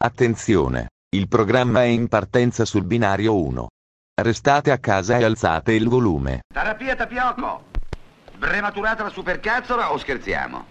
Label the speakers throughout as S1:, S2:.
S1: Attenzione! Il programma è in partenza sul binario 1. Restate a casa e alzate il volume.
S2: Terapia tapioco! Prematurata la supercazzola o scherziamo?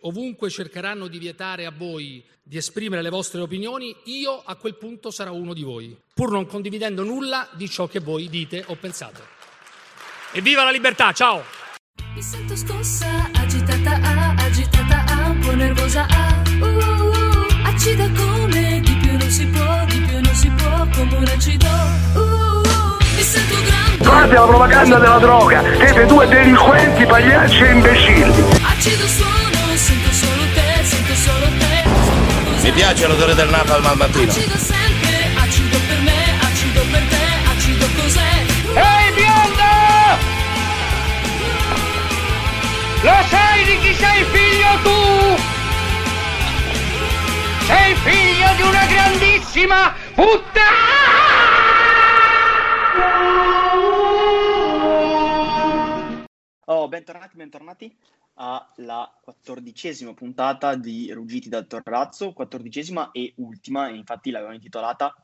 S3: Ovunque cercheranno di vietare a voi di esprimere le vostre opinioni, io a quel punto sarò uno di voi, pur non condividendo nulla di ciò che voi dite o pensate. Evviva la libertà, ciao!
S4: Mi sento scossa, agitata, ah, agitata, ah, un po' nervosa, ah, uh, uh,
S5: Fate la propaganda della droga, siete due delinquenti, pagliacci e imbecilli.
S4: Acido suono, sento solo te, sento solo te. Cos'è?
S6: Mi piace l'odore del napalm al mattino.
S4: Acido sempre, acido per me, acido per te, acido cos'è?
S7: Ehi biondo! Lo sai di chi sei figlio tu? Sei figlio di una grandissima puttana!
S8: Bentornati, bentornati alla quattordicesima puntata di Ruggiti dal Torrazzo, quattordicesima e ultima, infatti l'abbiamo intitolata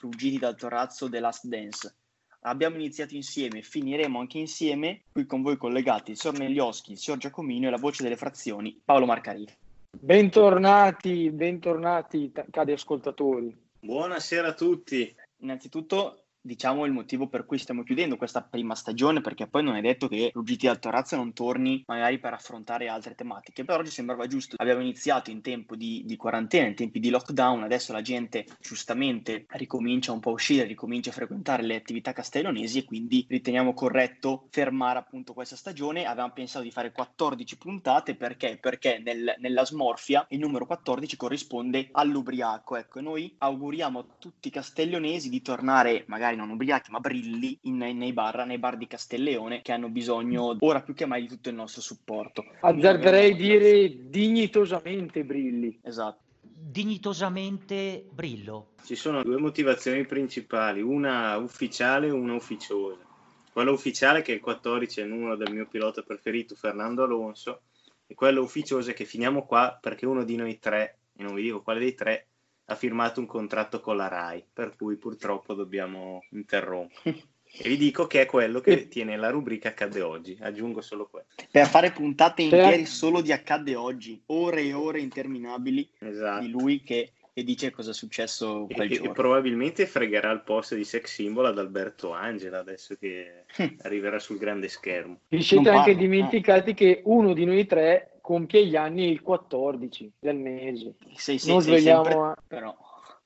S8: Ruggiti dal Torrazzo The Last Dance. Abbiamo iniziato insieme, finiremo anche insieme, qui con voi collegati il Sor Neglioschi, il Sor Giacomino e la voce delle frazioni, Paolo Marcari.
S9: Bentornati, bentornati t- cari ascoltatori.
S10: Buonasera a tutti.
S8: Innanzitutto diciamo il motivo per cui stiamo chiudendo questa prima stagione, perché poi non è detto che Ruggiti dal Torrazzo non torni magari per affrontare altre tematiche, però ci sembrava giusto. Abbiamo iniziato in tempo di, di quarantena, in tempi di lockdown, adesso la gente giustamente ricomincia un po' a uscire, ricomincia a frequentare le attività castellonesi e quindi riteniamo corretto fermare appunto questa stagione. Avevamo pensato di fare 14 puntate perché? Perché nel- nella smorfia il numero 14 corrisponde all'ubriaco. Ecco, noi auguriamo a tutti i castellonesi di tornare magari non ubriachi ma brilli in- nei bar, nei bar di Castelleone che hanno bisogno ora più che mai di tutto il nostro supporto.
S9: Azzarderei dire dignitosamente brilli.
S8: Esatto.
S11: dignitosamente brillo.
S10: Ci sono due motivazioni principali, una ufficiale e una ufficiosa. Quella ufficiale che è il 14 è il numero del mio pilota preferito, Fernando Alonso, e quella ufficiosa è che finiamo qua perché uno di noi tre, e non vi dico quale dei tre, ha firmato un contratto con la RAI, per cui purtroppo dobbiamo interrompere. E vi dico che è quello che tiene la rubrica Accade oggi, aggiungo solo questo.
S8: Per fare puntate intere solo di accadde oggi, ore e ore interminabili
S10: Esatto.
S8: di lui che, dice cosa è successo
S10: E,
S8: quel
S10: e
S8: giorno.
S10: probabilmente fregherà il posto di sex symbol ad Alberto Angela adesso che arriverà sul grande schermo.
S9: Vi siete
S8: Non
S9: anche
S8: parlo,
S9: dimenticati che uno di noi tre compie gli anni il 14 del mese.
S8: Sei, sei,
S9: non svegliamo
S8: sempre-
S9: a-
S8: però.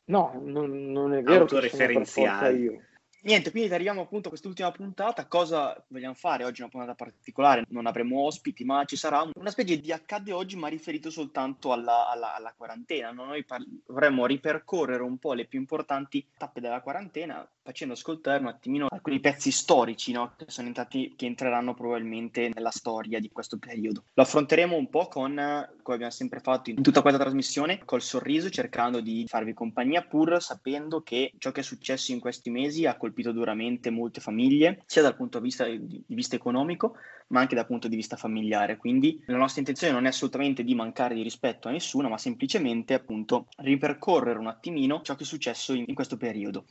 S9: No, non, non è vero
S10: Autoreferenziali.
S9: io.
S8: Niente, quindi arriviamo appunto a quest'ultima puntata. Cosa vogliamo fare? Oggi è una puntata particolare, non avremo ospiti, ma ci sarà una specie di accade oggi, ma riferito soltanto alla, alla- alla quarantena. no? Noi par- vorremmo ripercorrere un po' le più importanti tappe della quarantena, facendo ascoltare un attimino alcuni pezzi storici no? che entrati, che entreranno probabilmente nella storia di questo periodo. Lo affronteremo un po' con, come abbiamo sempre fatto in tutta questa trasmissione, col sorriso, cercando di farvi compagnia, pur sapendo che ciò che è successo in questi mesi ha colpito duramente molte famiglie, sia dal punto di vista, di vista economico, ma anche dal punto di vista familiare. Quindi la nostra intenzione non è assolutamente di mancare di rispetto a nessuno, ma semplicemente appunto ripercorrere un attimino ciò che è successo in, in questo periodo.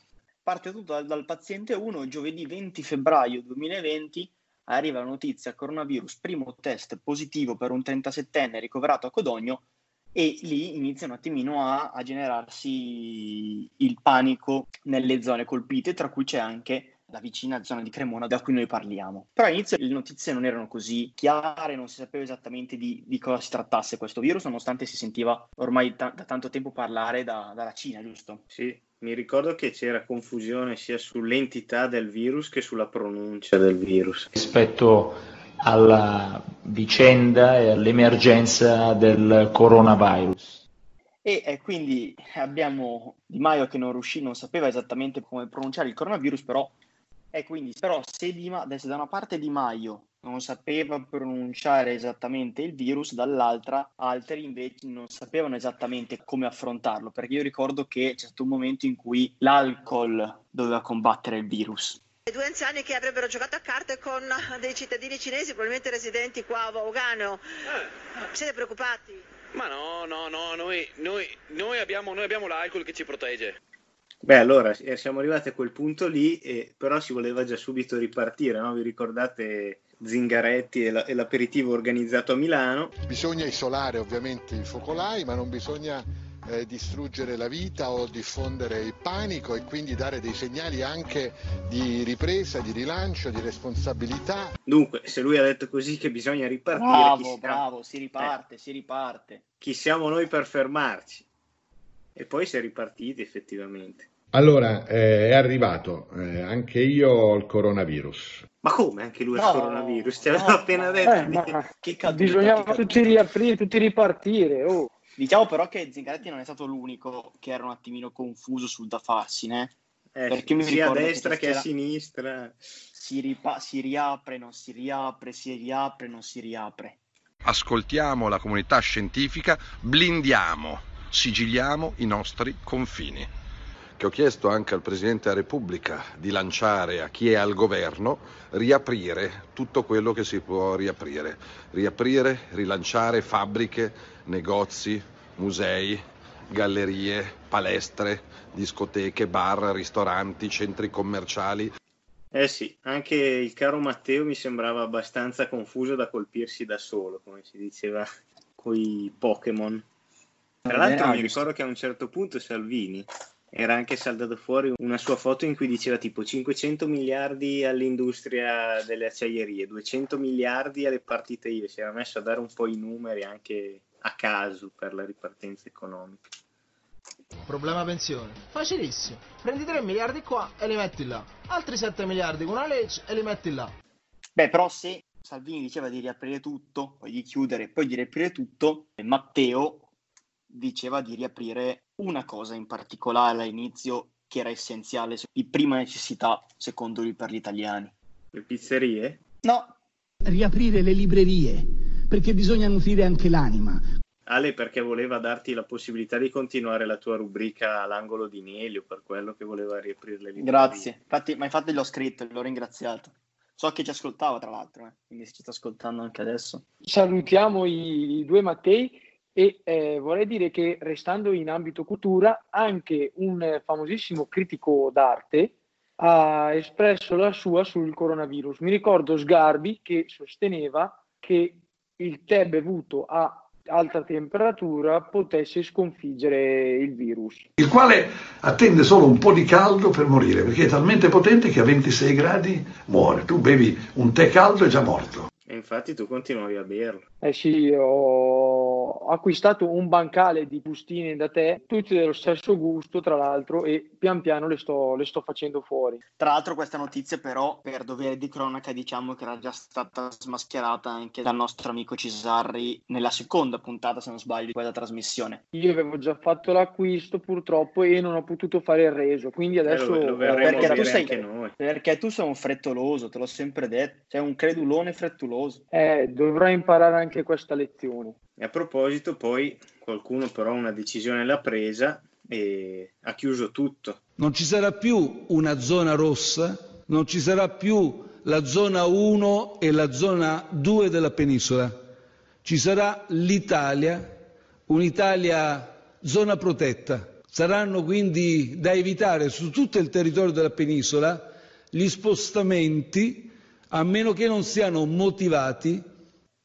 S8: Parte tutto dal, dal paziente 1, giovedì 20 febbraio 2020 arriva la notizia coronavirus, primo test positivo per un 37enne ricoverato a Codogno e lì inizia un attimino a, a generarsi il panico nelle zone colpite, tra cui c'è anche la vicina zona di Cremona da cui noi parliamo. Però all'inizio le notizie non erano così chiare, non si sapeva esattamente di, di cosa si trattasse questo virus, nonostante si sentiva ormai ta- da tanto tempo parlare da- dalla Cina, giusto?
S10: Sì, mi ricordo che c'era confusione sia sull'entità del virus che sulla pronuncia del virus.
S12: rispetto alla vicenda e all'emergenza del coronavirus.
S8: E eh, quindi abbiamo Di Maio che non riuscì, non sapeva esattamente come pronunciare il coronavirus, però, e quindi, però se Di Ma- adesso da una parte Di Maio non sapeva pronunciare esattamente il virus, dall'altra altri invece non sapevano esattamente come affrontarlo, perché io ricordo che c'è stato un momento in cui l'alcol doveva combattere il virus.
S13: Due anziani che avrebbero giocato a carte con dei cittadini cinesi, probabilmente residenti qua a Lugano. Siete preoccupati?
S14: Ma no, no, no, noi, noi, noi abbiamo, noi abbiamo l'alcol che ci protegge.
S10: Beh, allora eh, siamo arrivati a quel punto lì, eh, però si voleva già subito ripartire, no? Vi ricordate Zingaretti e, la- e l'aperitivo organizzato a Milano?
S15: Bisogna isolare ovviamente i focolai, ma non bisogna eh, distruggere la vita o diffondere il panico e quindi dare dei segnali anche di ripresa, di rilancio, di responsabilità.
S10: Dunque, se lui ha detto così che bisogna ripartire,
S8: Bravo,
S10: siamo?
S8: bravo, si riparte, si riparte.
S10: Chi siamo noi per fermarci? E poi si è ripartiti effettivamente.
S16: Allora, eh, è arrivato, eh, anche io ho il coronavirus.
S10: Ma come anche lui ha
S8: No,
S10: il coronavirus? Ti avevo
S8: no,
S10: appena
S8: no.
S10: detto.
S9: Eh,
S8: Che caduta,
S9: bisognava
S8: che
S9: tutti riaprire, tutti ripartire. Oh.
S8: Diciamo però che Zingaretti non è stato l'unico che era un attimino confuso sul da farsi, né?
S10: Eh,
S8: Perché mi
S10: sia a
S8: ricordo che
S10: destra che a sinistra.
S8: Si, ripa- si riapre, non si riapre, si riapre, non si riapre.
S17: Ascoltiamo la comunità scientifica, blindiamo, sigilliamo i nostri confini. Che ho chiesto anche al Presidente della Repubblica di lanciare a chi è al governo riaprire tutto quello che si può riaprire. Riaprire, rilanciare fabbriche, negozi, musei, gallerie, palestre, discoteche, bar, ristoranti, centri commerciali.
S10: Eh sì, anche il caro Matteo mi sembrava abbastanza confuso da colpirsi da solo, come si diceva coi Pokémon. Tra l'altro
S8: Eh, ah,
S10: mi ricordo che a un certo punto Salvini era anche saltato fuori una sua foto in cui diceva tipo 500 miliardi all'industria delle acciaierie, 200 miliardi alle partite IVA, si era messo a dare un po' i numeri anche a caso per la ripartenza economica.
S18: Problema pensione. Facilissimo. Prendi 3 miliardi qua e li metti là. Altri 7 miliardi con una legge e li metti là.
S8: Beh, però se Salvini diceva di riaprire tutto, poi di chiudere, poi di riaprire tutto, e Matteo diceva di riaprire una cosa in particolare all'inizio che era essenziale, di prima necessità, secondo lui, per gli italiani.
S10: Le pizzerie?
S8: No,
S19: riaprire le librerie, perché bisogna nutrire anche l'anima.
S10: Ale perché voleva darti la possibilità di continuare la tua rubrica all'angolo di Nelio, per quello che voleva riaprire le librerie.
S8: grazie. Infatti, ma infatti l'ho scritto e l'ho ringraziato. So che ci ascoltava, tra l'altro, eh, quindi ci sta ascoltando anche adesso.
S9: Salutiamo i, i due Mattei e eh, vorrei dire che restando in ambito cultura, anche un eh, famosissimo critico d'arte ha espresso la sua sul coronavirus. Mi ricordo Sgarbi che sosteneva che il tè bevuto a alta temperatura potesse sconfiggere il virus.
S20: il quale attende solo un po' di caldo per morire, perché è talmente potente che a 26 gradi muore. Tu bevi un tè caldo e è già morto.
S10: E infatti tu continuavi a berlo.
S9: Eh sì, ho acquistato un bancale di bustine da tè, tutte dello stesso gusto, tra l'altro, e pian piano le sto, le sto facendo fuori.
S8: Tra l'altro questa notizia però, per dovere di cronaca, diciamo che era già stata smascherata anche dal nostro amico Cisarri nella seconda puntata, se non sbaglio, di quella trasmissione.
S9: Io avevo già fatto l'acquisto purtroppo e non ho potuto fare il reso, quindi adesso...
S10: lo, lo verremo
S8: perché tu sei-
S10: anche noi.
S8: Perché tu sei un frettoloso, te l'ho sempre detto, sei un credulone frettoloso.
S9: Eh, dovrò imparare anche questa lezione.
S10: E a proposito, poi qualcuno però una decisione l'ha presa e ha chiuso tutto.
S21: Non ci sarà più una zona rossa, non ci sarà più la zona 1 e la zona 2 della penisola. Ci sarà l'Italia, un'Italia zona protetta. Saranno quindi da evitare su tutto il territorio della penisola gli spostamenti, a meno che non siano motivati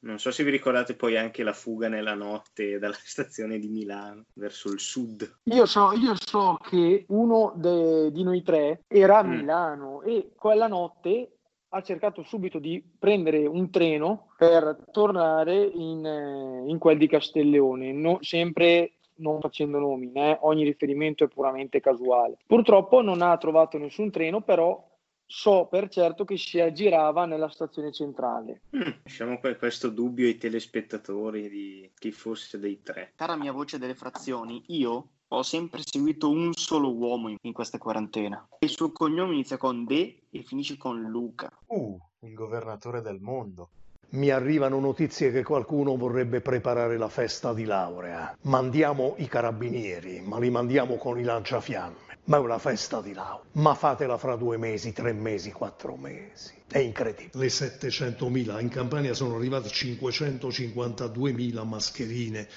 S10: Non so se vi ricordate poi anche la fuga nella notte dalla stazione di Milano verso il sud.
S9: Io so, io so che uno de- di noi tre era a
S10: Mm.
S9: Milano e quella notte ha cercato subito di prendere un treno per tornare in, eh, in quel di Castelleone, no- sempre non facendo nomi, né? ogni riferimento è puramente casuale. Purtroppo non ha trovato nessun treno, però so per certo che si aggirava nella stazione centrale.
S10: Mm, Lasciamo que- questo dubbio ai telespettatori di chi fosse dei tre.
S8: Cara mia voce delle frazioni, io ho sempre seguito un solo uomo in, in questa quarantena. Il suo cognome inizia con De e finisce con Luca.
S22: Uh, il governatore del mondo.
S23: Mi arrivano notizie che qualcuno vorrebbe preparare la festa di laurea. Mandiamo i carabinieri, ma li mandiamo con i lanciafiamme. Ma è una festa di laurea. Ma fatela fra due mesi, tre mesi, quattro mesi. È incredibile.
S24: Le 700.000, in Campania sono arrivate 552.000 mascherine,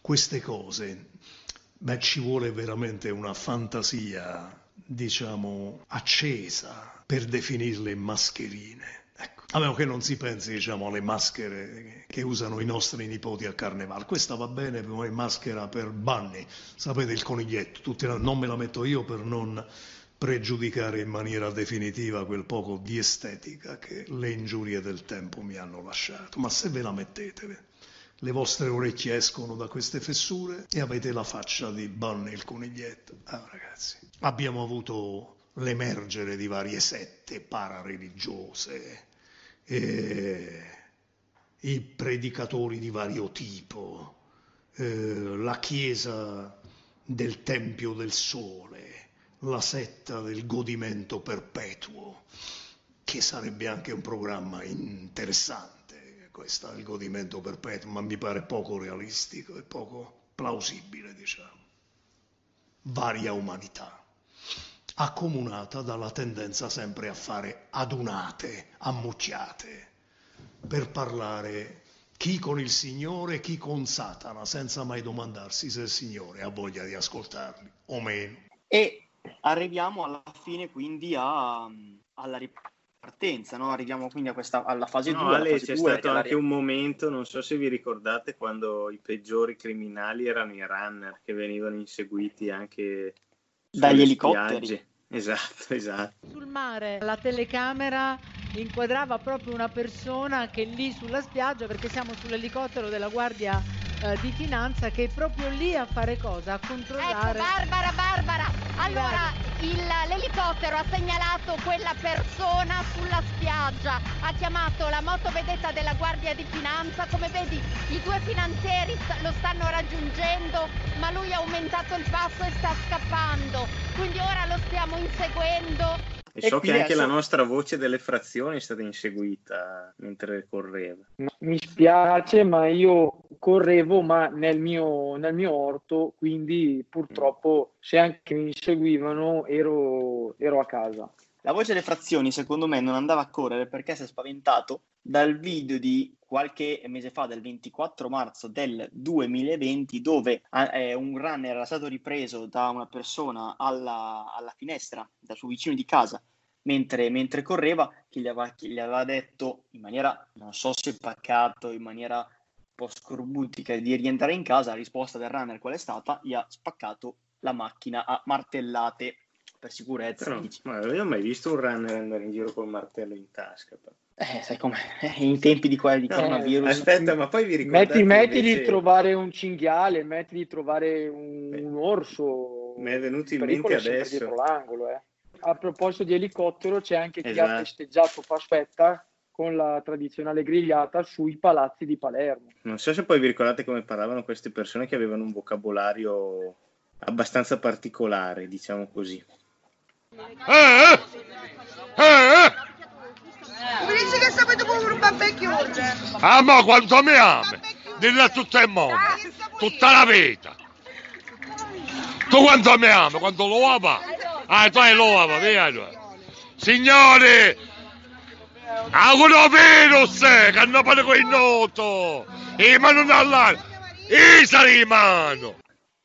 S23: queste cose, beh, ci vuole veramente una fantasia, diciamo, accesa per definirle mascherine. Ecco. A meno che non si pensi diciamo, alle maschere che usano i nostri nipoti al carnevale. Questa va bene come maschera per Bunny, sapete il coniglietto, tutti, non me la metto io per non pregiudicare in maniera definitiva quel poco di estetica che le ingiurie del tempo mi hanno lasciato. Ma se ve la mettete, le vostre orecchie escono da queste fessure e avete la faccia di Bunny il coniglietto. Ah ragazzi, abbiamo avuto l'emergere di varie sette parareligiose, eh, i predicatori di vario tipo, eh, la chiesa del Tempio del Sole, la setta del godimento perpetuo, che sarebbe anche un programma interessante, questo il godimento perpetuo, ma mi pare poco realistico e poco plausibile, diciamo. Varia umanità accomunata dalla tendenza sempre a fare adunate, ammucchiate, per parlare chi con il Signore, chi con Satana, senza mai domandarsi se il Signore ha voglia di ascoltarli o meno.
S8: E arriviamo alla fine quindi a, alla ripartenza, no? arriviamo quindi a questa, alla fase 2.
S10: No, Ale, c'è stato anche un momento, non so se vi ricordate, quando i peggiori criminali erano i runner che venivano inseguiti anche
S8: dagli elicotteri.
S10: Spiagge. Esatto, esatto.
S25: Sul mare la telecamera inquadrava proprio una persona che lì sulla spiaggia, perché siamo sull'elicottero della Guardia eh, di Finanza, che è proprio lì a fare cosa? A controllare.
S26: Ecco, Barbara, Barbara. Allora, il, l'elicottero ha segnalato quella persona sulla spiaggia, ha chiamato la motovedetta della Guardia di Finanza. Come vedi, i due finanzieri lo stanno raggiungendo, ma lui ha aumentato il passo e sta scappando. Quindi ora lo stiamo inseguendo.
S10: E so che anche la nostra voce delle frazioni è stata inseguita mentre correva.
S9: Mi spiace, ma io correvo ma nel mio, nel mio orto, quindi purtroppo se anche mi inseguivano ero, ero a casa.
S8: La voce delle frazioni secondo me non andava a correre perché si è spaventato dal video di qualche mese fa, del 24 marzo del 2020, dove eh, un runner era stato ripreso da una persona alla, alla finestra, dal suo vicino di casa, mentre, mentre correva, che gli, aveva, che gli aveva detto in maniera, non so se paccato, in maniera un po' scorbutica, di rientrare in casa. La risposta del runner qual è stata? Gli ha spaccato la macchina a martellate per sicurezza.
S10: Però, ma non ho mai visto un runner andare in giro col martello in tasca. Però.
S8: Eh, sai com'è, in tempi di, di
S10: No,
S8: coronavirus.
S10: aspetta, ma poi vi ricordate
S9: Metti, metti di
S10: invece-
S9: trovare un cinghiale, metti di trovare un, un orso.
S10: Mi è venuto in mente adesso.
S9: dietro l'angolo, eh. A proposito di elicottero, c'è anche chi ha
S10: Esatto.
S9: festeggiato Pasquetta con la tradizionale grigliata sui palazzi di Palermo.
S10: Non so se poi vi ricordate come parlavano queste persone che avevano un vocabolario abbastanza particolare, diciamo così.
S27: Mi dici che sapete come un barbecue?
S24: Ah, ma quanto mi ami? Dillo a tutto il mondo, tutta la vita. Tu quanto mi ami? Quando lo ama? Ah, tu hai lo ama, via. tu. Signori, auguro virus, che hanno fatto quel noto. E mano e sali in mano.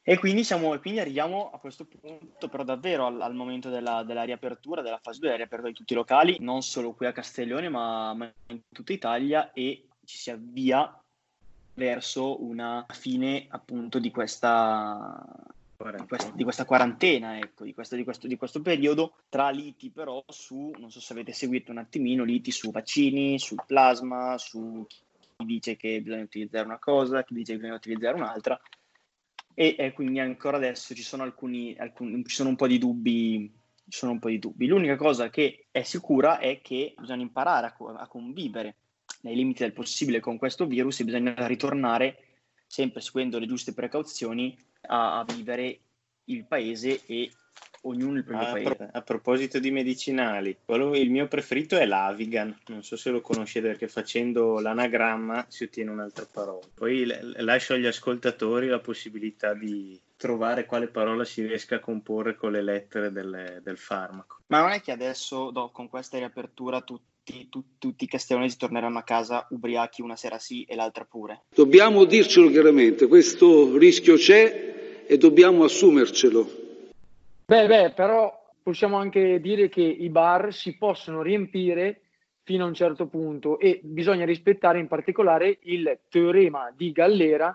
S8: E quindi, siamo, quindi arriviamo a questo punto, però davvero al, al momento della, della riapertura, della fase 2, della riapertura di tutti i locali, non solo qui a Castiglione, ma, ma in tutta Italia e ci si avvia verso una fine appunto di questa, di questa, di questa quarantena, ecco, di, questo, di, questo, di questo periodo, tra liti però su, non so se avete seguito un attimino, liti su vaccini, sul plasma, su chi dice che bisogna utilizzare una cosa, chi dice che bisogna utilizzare un'altra e eh, quindi ancora adesso ci sono alcuni, alcuni ci sono un po' di dubbi ci sono un po' di dubbi. L'unica cosa che è sicura è che bisogna imparare a, a convivere nei limiti del possibile con questo virus e bisogna ritornare sempre seguendo le giuste precauzioni a, a vivere il paese e ognuno il proprio
S10: A,
S8: paese
S10: pro- a proposito di medicinali, quello- il mio preferito è l'Avigan, non so se lo conoscete perché facendo l'anagramma si ottiene un'altra parola. Poi l- lascio agli ascoltatori la possibilità di trovare quale parola si riesca a comporre con le lettere del, del farmaco.
S8: Ma non è che adesso, do- con questa riapertura, tu- tutti, tu- tutti i castellonesi torneranno a casa ubriachi una sera sì e l'altra pure.
S21: Dobbiamo dircelo chiaramente, questo rischio c'è e dobbiamo assumercelo.
S9: Beh, beh, però possiamo anche dire che i bar si possono riempire fino a un certo punto e bisogna rispettare in particolare il teorema di Gallera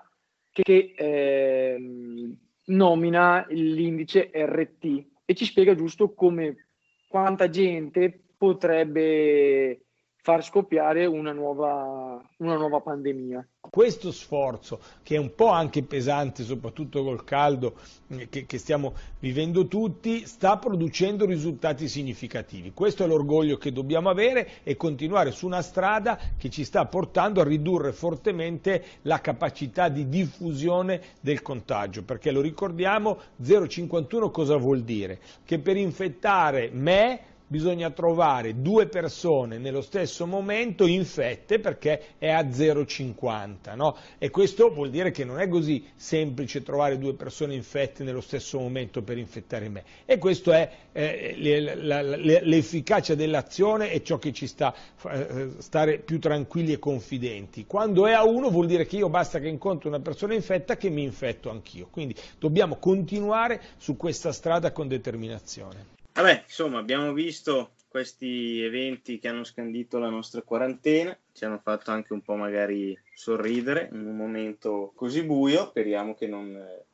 S9: che ehm, nomina l'indice RT e ci spiega giusto come quanta gente potrebbe far scoppiare una nuova, una nuova pandemia.
S28: Questo sforzo, che è un po' anche pesante, soprattutto col caldo eh, che, che, stiamo vivendo tutti, sta producendo risultati significativi. Questo è l'orgoglio che dobbiamo avere e continuare su una strada che ci sta portando a ridurre fortemente la capacità di diffusione del contagio, perché lo ricordiamo, 0,51 cosa vuol dire? Che per infettare me bisogna trovare due persone nello stesso momento infette perché è a 0,50 no? e questo vuol dire che non è così semplice trovare due persone infette nello stesso momento per infettare me. E questo è eh, l'efficacia dell'azione e ciò che ci sta eh, stare più tranquilli e confidenti. Quando è a uno vuol dire che io basta che incontro una persona infetta che mi infetto anch'io. Quindi dobbiamo continuare su questa strada con determinazione
S10: Vabbè, insomma, abbiamo visto questi eventi che hanno scandito la nostra quarantena, ci hanno fatto anche un po' magari sorridere in un momento così buio, speriamo che non eh,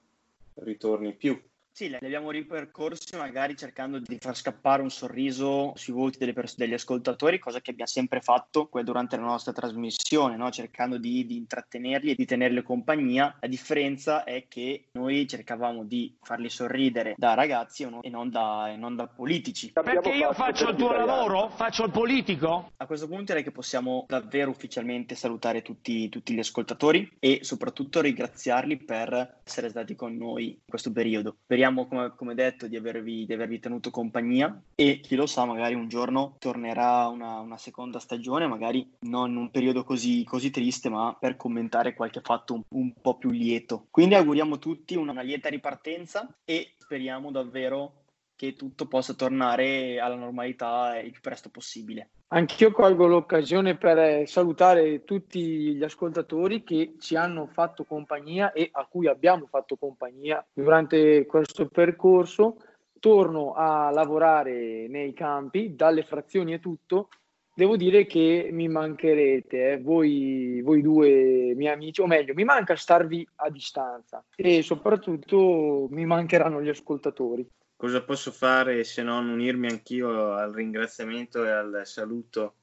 S10: ritorni più.
S8: Sì, li abbiamo ripercorsi magari cercando di far scappare un sorriso sui volti pers- degli ascoltatori, cosa che abbiamo sempre fatto durante la nostra trasmissione, no? cercando di, di, intrattenerli e di tenerli compagnia. La differenza è che noi cercavamo di farli sorridere da ragazzi e non da, e non da politici.
S11: Perché io faccio il tuo lavoro? Faccio il politico?
S8: A questo punto direi che possiamo davvero ufficialmente salutare tutti, tutti gli ascoltatori e soprattutto ringraziarli per essere stati con noi in questo periodo. Per speriamo, come, come detto, di avervi, di avervi, tenuto compagnia e chi lo sa, magari un giorno tornerà una, una seconda stagione, magari non in un periodo così, così, triste, ma per commentare qualche fatto un, un po' più lieto. Quindi auguriamo tutti una, una lieta ripartenza e speriamo davvero che tutto possa tornare alla normalità il più presto possibile.
S9: Anch'io colgo l'occasione per eh, salutare tutti gli ascoltatori che ci hanno fatto compagnia e a cui abbiamo fatto compagnia durante questo percorso. Torno a lavorare nei campi, dalle frazioni e tutto. Devo dire che mi mancherete, eh, voi, voi due miei amici, o meglio, mi manca starvi a distanza e soprattutto mi mancheranno gli ascoltatori
S10: cosa posso fare se non unirmi anch'io al ringraziamento e al saluto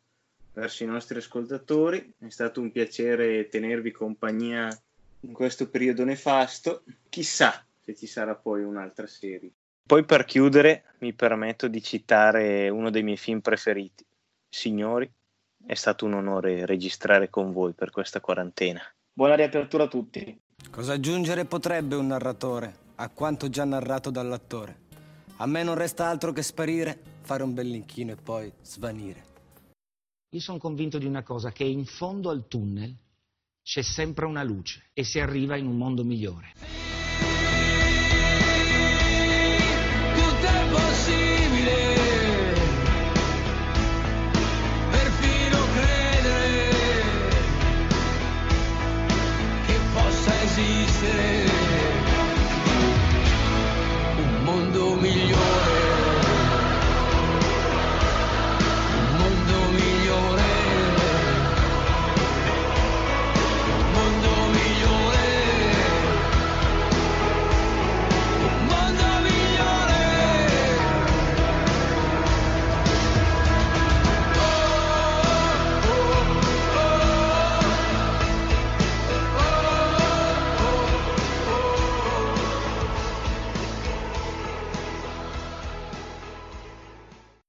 S10: verso i nostri ascoltatori. È stato un piacere tenervi compagnia in questo periodo nefasto. Chissà se ci sarà poi un'altra serie. Poi per chiudere mi permetto di citare uno dei miei film preferiti. Signori, è stato un onore registrare con voi per questa quarantena.
S8: Buona riapertura a tutti.
S29: Cosa aggiungere potrebbe un narratore a quanto già narrato dall'attore? A me non resta altro che sparire, fare un bell'inchino e poi svanire.
S11: Io sono convinto di una cosa, che in fondo al tunnel c'è sempre una luce e si arriva in un mondo migliore.